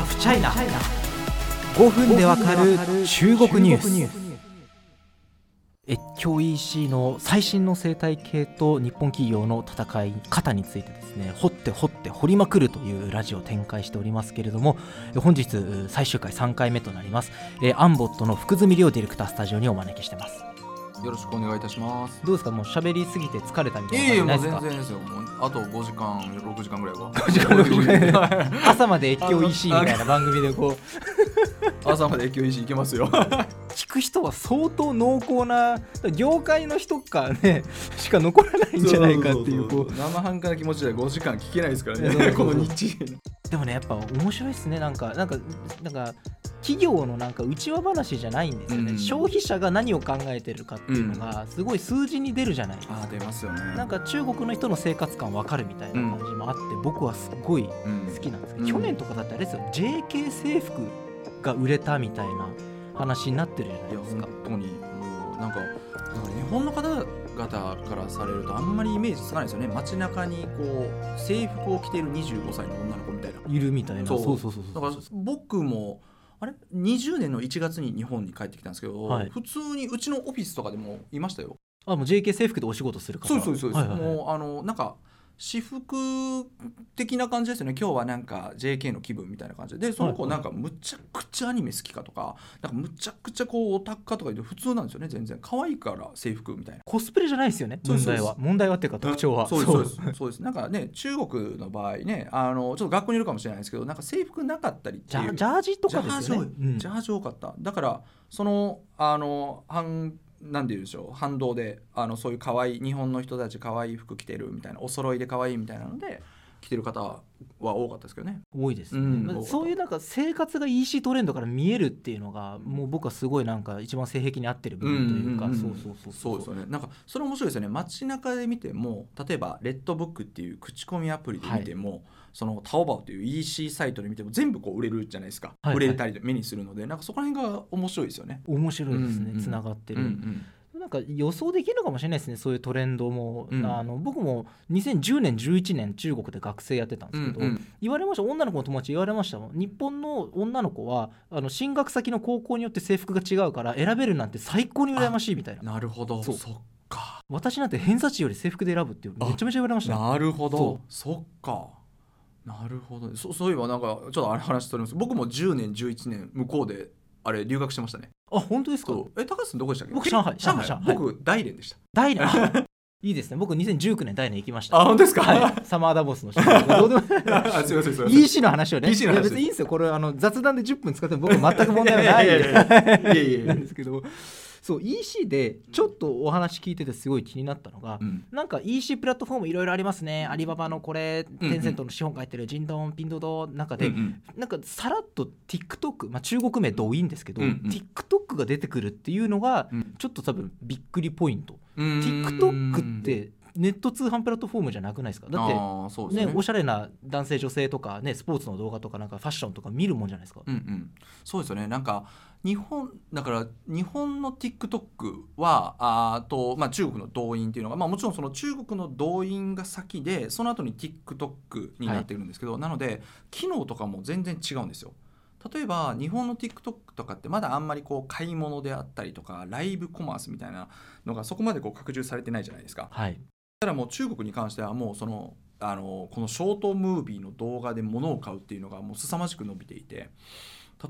ハフチャイナ5分でわかる中国ニュース。越境 EC の最新の生態系と日本企業の戦い方についてですね掘って掘って掘りまくるというラジオを展開しておりますけれども本日最終回3回目となります。アンボットの福住亮ディレクタースタジオにお招きしてますよろしくお願いいたします。どうですか？もう喋りすぎて疲れたみたいいえいえ、なもう全然ですよ。もうあと5時間、6時間ぐらいは。5時間6時間はい朝まで越境 EC みたいな番組でこう 朝まで影響いいけますよ。聞く人は相当濃厚な業界の人かねしか残らないんじゃないかっていうこう生半可な気持ちで5時間聞けないですからいやね、この日。でもねやっぱ面白いですねなんかなんかなんか企業のなんか内輪話じゃないんですよね、うん。消費者が何を考えてるかっていうのがすごい数字に出るじゃないですか、ああ、出ますよね。なんか中国の人の生活感わかるみたいな感じもあって、僕はすっごいうん好きなんですけど、うん。去年とかだってあれですよ。JK 制服が売れたみたいな話になってるじゃないですか。本当にもうなんか日本の方々からされるとあんまりイメージつかないですよね。街中にこう制服を着ている25歳の女の子みたいな。いるみたいな。そうそうそうそう。だから僕もあれ？20年の1月に日本に帰ってきたんですけど、はい。普通にうちのオフィスとかでもいましたよ。あもう JK 制服でお仕事する方。そうですそうですそうです、はいはいはい。もうあのなんか私服的な感じですよね。今日はなんか JK の気分みたいな感じで。でその子なんかむちゃくちゃアニメ好きかとかなんかむちゃくちゃこうオタクかとか言って普通なんですよね全然。可愛いから制服みたいな。コスプレじゃないですよね問題は。問題はっていうか特徴は。そうですそう。ですそうです。なんかね中国の場合ねあのちょっと学校にいるかもしれないですけどなんか制服なかったりっていう。ジャージとかですよね。ジャージ多いジャージ多かった。だからそのあの反なんて言うんでしょう反動であのそういう可愛い日本の人たち可愛い服着てるみたいなお揃いで可愛いみたいなので着てる方は多かったですけどね。うん多いですね、うん。まあそういうなんか生活が EC トレンドから見えるっていうのがもう僕はすごいなんか一番性癖に合ってる部分というか、んんん。そうそうそうそうですよね。なんかそれ面白いですよね。街中で見ても例えばレッドブックっていう口コミアプリで見ても、そのタオバオという EC サイトで見ても全部こう売れるじゃないですか、はいはい。売れたり目にするのでなんかそこら辺が面白いですよね。面白いですね。うんうんつながってる、うんうんなんか予想できるのかもしれないですねそういうトレンドも、うん。あの僕も2010年11年中国で学生やってたんですけど、うんうん。言われました。女の子の友達に言われましたもん。日本の女の子はあの進学先の高校によって制服が違うから選べるなんて最高に羨ましいみたいな。なるほど。そっか。私なんて偏差値より制服で選ぶっていうめちゃめちゃ言われましたね。なるほそどそっか。なるほど。そそういえばなんかちょっとあれ話しております。僕も10年11年向こうであれ留学してましたね。あ本当ですか？え高橋さんどこでしたっけ？僕上海。上海上海。僕大連でした。大連。あ いいですね。僕2019年大連行きました。あ本当ですか、はい、サマーダボスの人。どうでも あすいませんすいません。EC の話をね。EC の話。いや別にいいんですよ。これあの雑談で10分使っても僕全く問題はない。いやいやいやいそう EC でちょっとお話聞いててすごい気になったのが、うん。なんか EC プラットフォームいろいろありますね。アリババのこれうんうん。テンセントの資本書いてるジンドンピンドドの中で、うんうん。なんかさらっと TikTok、まあ、中国名ドインですけど、うんうん。TikTok が出てくるっていうのがうん。ちょっと多分びっくりポイント、うーん。TikTok ってネット通販プラットフォームじゃなくないですか？だってね。ねおしゃれな男性女性とかねスポーツの動画とかなんかファッションとか見るもんじゃないですか、うんうん、そうですよね。なんか日本だから日本の TikTok はあーと、まあ、中国の動員っていうのが、まあ、もちろんその中国の動員が先でその後に TikTok になってるんですけど、なので機能とかも全然違うんですよ。例えば日本の TikTok とかってまだあんまりこう買い物であったりとかライブコマースみたいなのがそこまでこう拡充されてないじゃないですか。はいただもう中国に関してはもうそのあのこのショートムービーの動画で物を買うっていうのがもう凄まじく伸びていて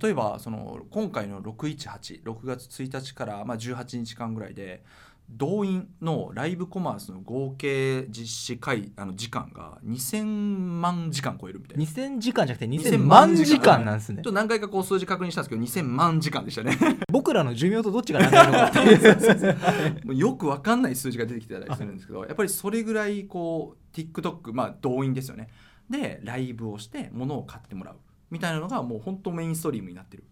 例えばその今回の6186月1日からまあ18日間ぐらいで動員のライブコマースの合計実施回あの時間が2000万時間超えるみたいな。2000時間じゃなくて2000 2000万万時時間間なんですね。ちょっと何回かこう数字確認したんですけど2000万時間でしたね。僕らの寿命とどっちが長いのかっていう。よくわかんない数字が出てきてたりするんですけどやっぱりそれぐらいこう TikTok まあ動員ですよね。でライブをして物を買ってもらうみたいなのがもう本当メインストリームになってる。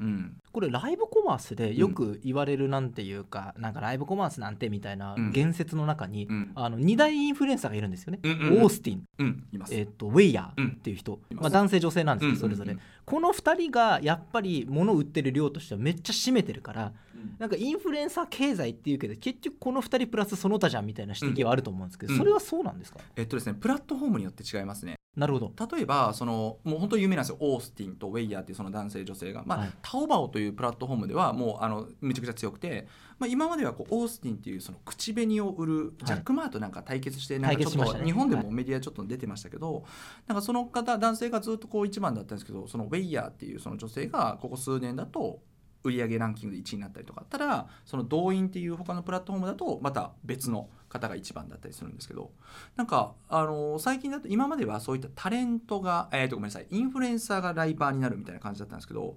うん、これライブコマースでよく言われるなんていうか、なんかライブコマースなんてみたいなうん。言説の中に、うん。あの2大インフルエンサーがいるんですよね、うんうんうん。オースティン、うん、います。えっとウェイヤーっていう人、いまあ、男性女性なんですけどそれぞれ、うんうんこの2人がやっぱり物を売ってる量としてはめっちゃ占めてるからなんかインフルエンサー経済っていうけど結局この2人プラスその他じゃんみたいな指摘はあると思うんですけど、うん。それはそうなんですか、えっとですね、プラットフォームによって違いますね。なるほど。例えばそのもう本当に有名なんですよオースティンとウェイヤーっていうその男性女性が、まあはい。タオバオというプラットフォームではもうあのめちゃくちゃ強くて、まあ、今まではこうオースティンっていうその口紅を売るジャック・マーとなんか対決してな日本ではいもメディアちょっと出てましたけど、なんかその方男性がずっとこう一番だったんですけどそのウェイヤーっていうその女性がここ数年だと売上ランキングで1位になったりとかただその動員っていう他のプラットフォームだとまた別の方が一番だったりするんですけどなんかあの最近だと今まではそういったタレントが、えー、とごめんなさいインフルエンサーがライバーになるみたいな感じだったんですけど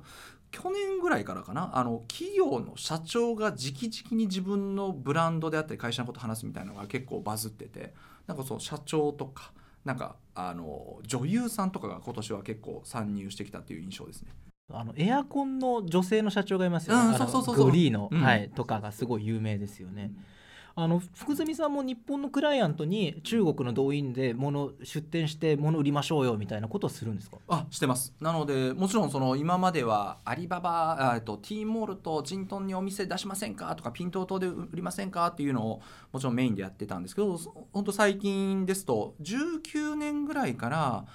去年ぐらいからかなあの企業の社長が直々に自分のブランドであったり会社のこと話すみたいなのが結構バズっててなんかその社長とかなんかあの女優さんとかが今年は結構参入してきたっていう印象ですね。あのエアコンの女性の社長がいますよね、うんあのそうそうそう。そうグリーの、うん。はい、とかがすごい有名ですよね。あの福住さんも日本のクライアントに中国の動員で物出店して物売りましょうよみたいなことはするんですか？あしてます。なのでもちろんその今まではアリババあえっと T モールとジントンにお店出しませんかとかピント島で売りませんかっていうのをもちろんメインでやってたんですけど本当最近ですと19年ぐらいから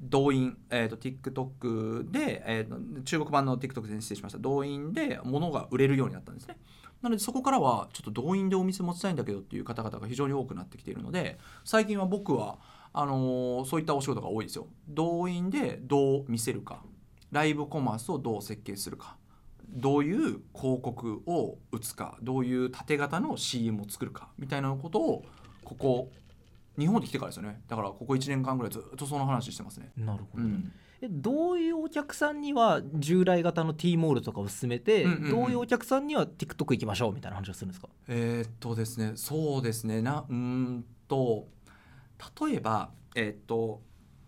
動員、えー、と TikTok で、えーと中国版の TikTok で失礼しました。動員で物が売れるようになったんですね。なのでそこからはちょっと動員でお店持ちたいんだけどっていう方々が非常に多くなってきているので最近は僕はあのーそういったお仕事が多いですよ。動員でどう見せるかライブコマースをどう設計するかどういう広告を打つかどういう縦型の CM を作るかみたいなことをここ日本で来てからですよね。だからここ1年間ぐらいずっとその話してますね。なるほど、うん、えどういうお客さんには従来型の T モールとかを勧めて、うんうんうん。どういうお客さんには TikTok 行きましょうみたいな話をするんですか？えーっとですねそうですね。なうーんと例えばえーっと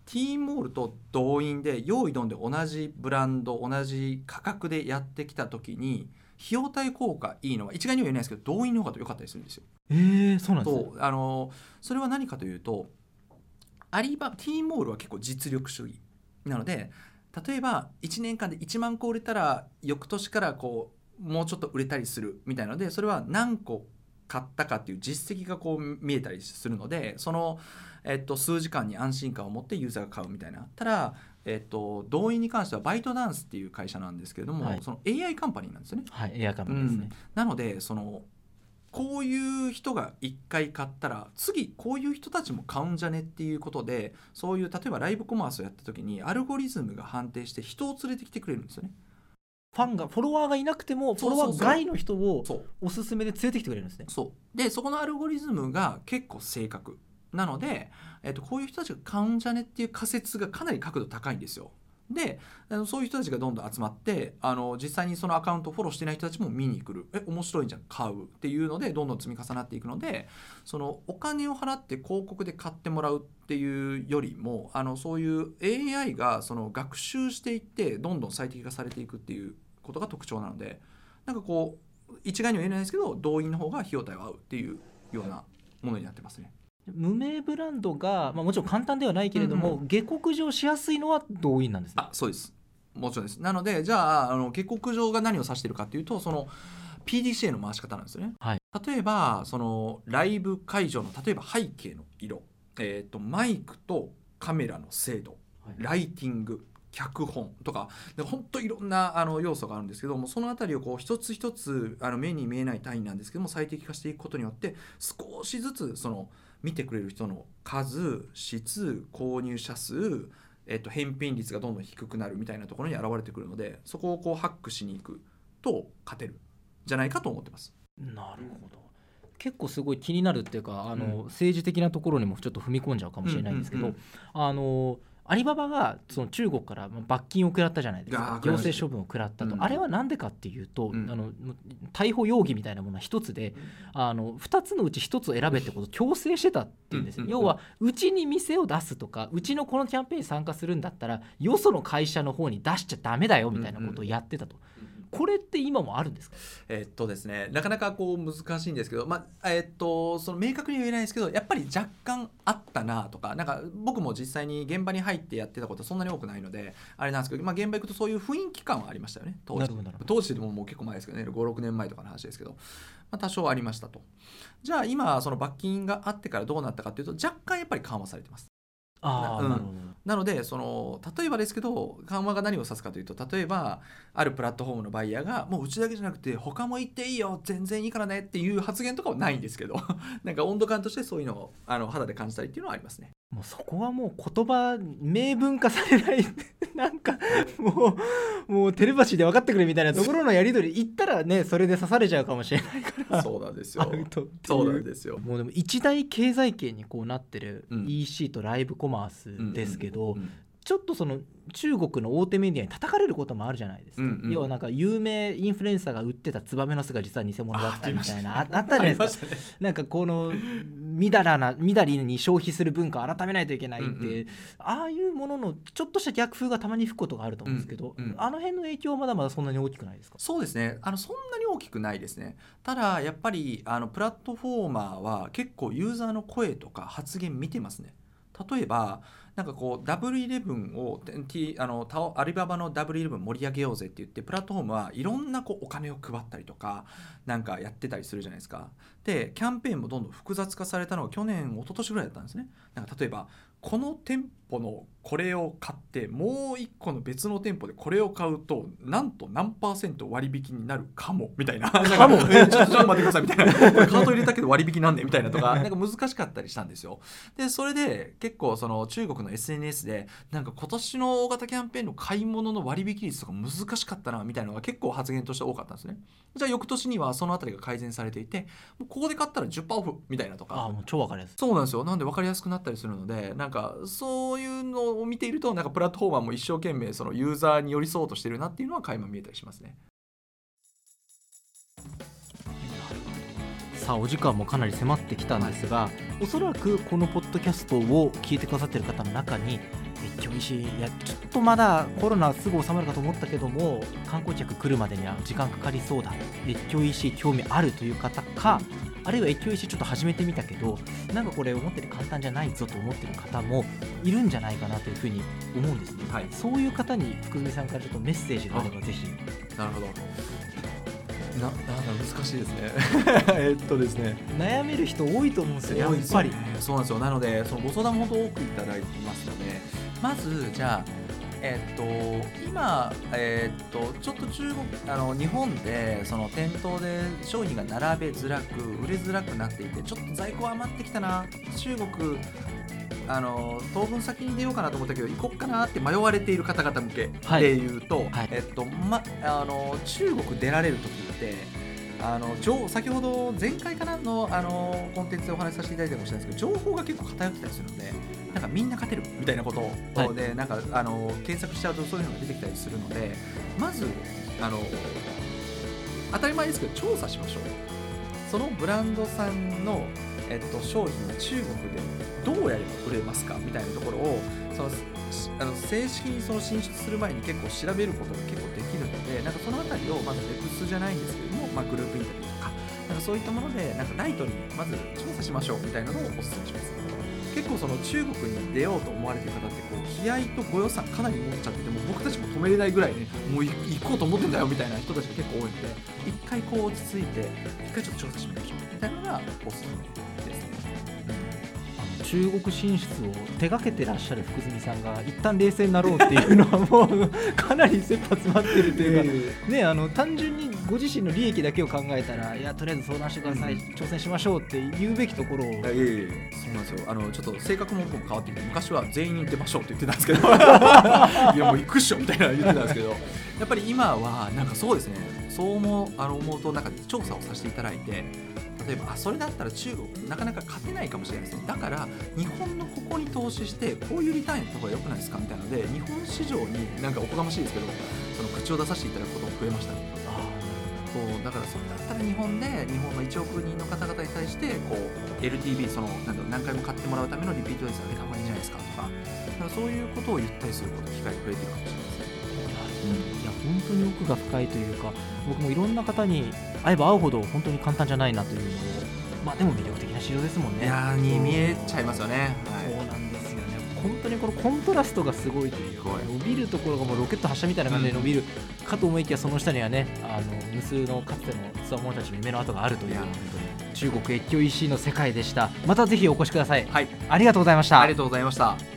T モールと動員で用意どんで同じブランド同じ価格でやってきた時に費用対効果いいのは一概には言えないですけど動員の方が良かったりするんですよ。えー、そうなんですねとあのそれは何かというとアリバ T モールは結構実力主義なので例えば1年間で1万個売れたら翌年からこうもうちょっと売れたりするみたいなのでそれは何個買ったかっていう実績がこう見えたりするのでその、えっと、数時間に安心感を持ってユーザーが買うみたいな。ただ、えっと、動員に関してはバイトダンスっていう会社なんですけれども、はい。その AI カンパニーなんですよね。はいエアカメラですね、なのでそのこういう人が1回買ったら次こういう人たちも買うんじゃねっていうことでそういう例えばライブコマースをやった時にアルゴリズムが判定して人を連れてきてくれるんですよね。ファンがフォロワーがいなくてもフォロワー外の人をおすすめで連れてきてくれるんですね。そう。でそこのアルゴリズムが結構正確なので、えっと、こういう人たちが買うんじゃねっていう仮説がかなり角度高いんですよ。でそういう人たちがどんどん集まってあの実際にそのアカウントをフォローしてない人たちも見に来るえ面白いじゃん買うっていうのでどんどん積み重なっていくのでそのお金を払って広告で買ってもらうっていうよりもあのそういう AI がその学習していってどんどん最適化されていくっていうことが特徴なのでなんかこう一概には言えないですけど動員の方が費用対は合うっていうようなものになってますね。無名ブランドが、まあ、もちろん簡単ではないけれども、うん下克上しやすいのは動員なんですねあそうです。もちろんです。なのでじゃああの下克上が何を指しているかっていうとその PDCA の回し方なんですよね、はい。例えばそのライブ会場の例えば背景の色、えー、とマイクとカメラの精度。ライティング脚本とかで本当いろんなあの要素があるんですけどもその辺りをこう一つ一つあの目に見えない単位なんですけども最適化していくことによって少しずつその見てくれる人の数質購入者数、えっと、返品率がどんどん低くなるみたいなところに現れてくるのでそこをこうハックしに行くと勝てるんじゃないかと思ってます。なるほど。結構すごい気になるっていうかあの、うん。政治的なところにもちょっと踏み込んじゃうかもしれないんですけど、うんうん。あのアリババがその中国からまあ罰金を食らったじゃないですか。行政処分を食らったと、うん。あれは何でかっていうと、うん。あの逮捕容疑みたいなものは一つであの2つのうち1つを選べってことを強制してたっていうんです要はうちに店を出すとかうちのこのキャンペーンに参加するんだったらよその会社の方に出しちゃダメだよみたいなことをやってたと、これって今もあるんですか？えっとですね、なかなかこう難しいんですけど、まあえっと、その明確には言えないですけどやっぱり若干あったなとかなんか僕も実際に現場に入ってやってたことそんなに多くないのであれなんですけど、まあ、現場行くとそういう雰囲気感はありましたよね。当時。当時でももう結構前ですけどね56年前とかの話ですけど、まあ、多少ありましたと。じゃあ今その罰金があってからどうなったかというと若干やっぱり緩和されてますうん。ああなのでその例えばですけど緩和が何を指すかというと例えばあるプラットフォームのバイヤーがもううちだけじゃなくて他も行っていいよ全然いいからねっていう発言とかはないんですけど なんか温度感としてそういうのをあの肌で感じたりっていうのはありますね。もうそこはもう言葉明文化されないなんかもうもうテレパシーで分かってくれみたいなところのやり取り言ったらねそれで刺されちゃうかもしれないから。そうなんですアよ そうなんですよ。もうでも一大経済圏にこうなってるうん。EC とライブコマースですけど、うんちょっとその中国の大手メディアに叩かれることもあるじゃないですか、うんうん。要はなんか有名インフルエンサーが売ってたツバメの巣が実は偽物だったみたいなああったじゃないですか。ね。なんかこのみだらなみだりに消費する文化を改めないといけないって、うんうん。ああいうもののちょっとした逆風がたまに吹くことがあると思うんですけど、うんうん。あの辺の影響はまだまだそんなに大きくないですか？そうですね。あのそんなに大きくないですね。ただやっぱりあのプラットフォーマーは結構ユーザーの声とか発言見てますね例えばなんかこうダブルイレブンを T あのアリババのダブルイレブン盛り上げようぜって言ってプラットフォームはいろんなこうお金を配ったりとかなんかやってたりするじゃないですか。でキャンペーンもどんどん複雑化されたのが去年一昨年ぐらいだったんですね。なんか例えばこの店舗のこれを買ってもう一個の別の店舗でこれを買うとなんと何パーセント割引になるかもみたいな。かも。えちょっとちょっと待ってくださいみたいな。これカート入れたけど割引なんねみたいなとか なんか難しかったりしたんですよ。でそれで結構その中国の SNS でなんか今年の大型キャンペーンの買い物の割引率とか難しかったなみたいなのが結構発言として多かったんですね。じゃあ翌年にはそのあたりが改善されていてもうここで買ったら10%オフみたいなとか。ああもう超わかりやすい。そうなんですよ。なんで分かりやすくなったりするのでなんかそういうのを見ているとなんかプラットフォーマーも一生懸命そのユーザーに寄り添おうとしてるなっていうのは垣間見えたりしますね。さあお時間もかなり迫ってきたんですが、おそらくこのポッドキャストを聞いてくださってる方の中に越境石い。やちょっとまだコロナすぐ収まるかと思ったけども観光客来るまでには時間かかりそうだ。越境石興味あるという方かあるいは越境石ちょっと始めてみたけどなんかこれ思ってる簡単じゃないぞと思ってる方もいるんじゃないかなというふうに思うんですね、はい。そういう方に福住さんからちょっとメッセージがあればぜひ。なるほど。ななんだ難しいですね。えっとですね。悩める人多いと思うんですよやっぱり。そうなんですよ。なのでそのご相談も本当多くいただいてますのでまずじゃあえっと今、えっとちょっと中国あの日本でその店頭で商品が並べづらく売れづらくなっていてちょっと在庫余ってきたな中国あの当分先に出ようかなと思ったけど行こっかなって迷われている方々向けはいで言うと、はい。えっとま、あの中国出られる時ってあの情先ほど前回かなのあのコンテンツでお話しさせていただいたかもしれないですけど情報が結構偏ってたりするのでなんかみんな勝てるみたいなことはい。で、なんかあの検索しちゃうとそういうのが出てきたりするのでまずあの当たり前ですけど調査しましょう。そのブランドさんの、えっと、商品が中国でどうやれば売れますかみたいなところをそのあの正式にその進出する前に結構調べることが結構できるのでなんかその辺りをまずレクスじゃないんですけども、まあ、グループインタビューとかなんかそういったものでなんかライトにまず調査しましょうみたいなのをお勧めします。結構その中国に出ようと思われてる方ってこう気合とご予算かなり持っちゃってても僕たちも止めれないぐらいねもう行こうと思ってんだよみたいな人たちが結構多いので一回こう落ち着いて一回ちょっと調査してみましょうみたいなのがおすすめですね。中国進出を手掛けてらっしゃる福住さんが一旦冷静になろうっていうのはもうかなり切羽詰まってるというか、ね、あの単純にご自身の利益だけを考えたらいやとりあえず相談してください、うん挑戦しましょうって言うべきところを。いやいやいやそうなんですよ。あのちょっと性格も変わっていて昔は全員出ましょうって言ってたんですけど。いやもう行くっしょみたいな言ってたんですけど。やっぱり今はなんかそうですね。そう思うあの思うとなんか調査をさせていただいて例えばあそれだったら中国なかなか勝てないかもしれないですね。だから日本のここに投資してこういうリターンやった方が良くないですかみたいなので日本市場になんかおこがましいですけどその口を出させていただくことが増えましたね。そうだからそれだったら日本で日本の1億人の方々に対してこう LTV そのなんだろ何回も買ってもらうためのリピート率上げた方がいいんじゃないですかとか。なんかそういうことを言ったりすること機会が増えてるかもしれない。本当に奥が深いというか僕もいろんな方に会えば会うほど本当に簡単じゃないなというのをまあでも魅力的な市場ですもんね。に見えちゃいますよね。そうなんですよね。本当にこのコントラストがすごいというか伸びるところがもうロケット発射みたいな感じで伸びる、かと思いきやその下にはねあの無数のかつてのつわものたちの夢の跡があるという中国越境 EC の世界でした。またぜひお越しください。はい、ありがとうございました。ありがとうございました。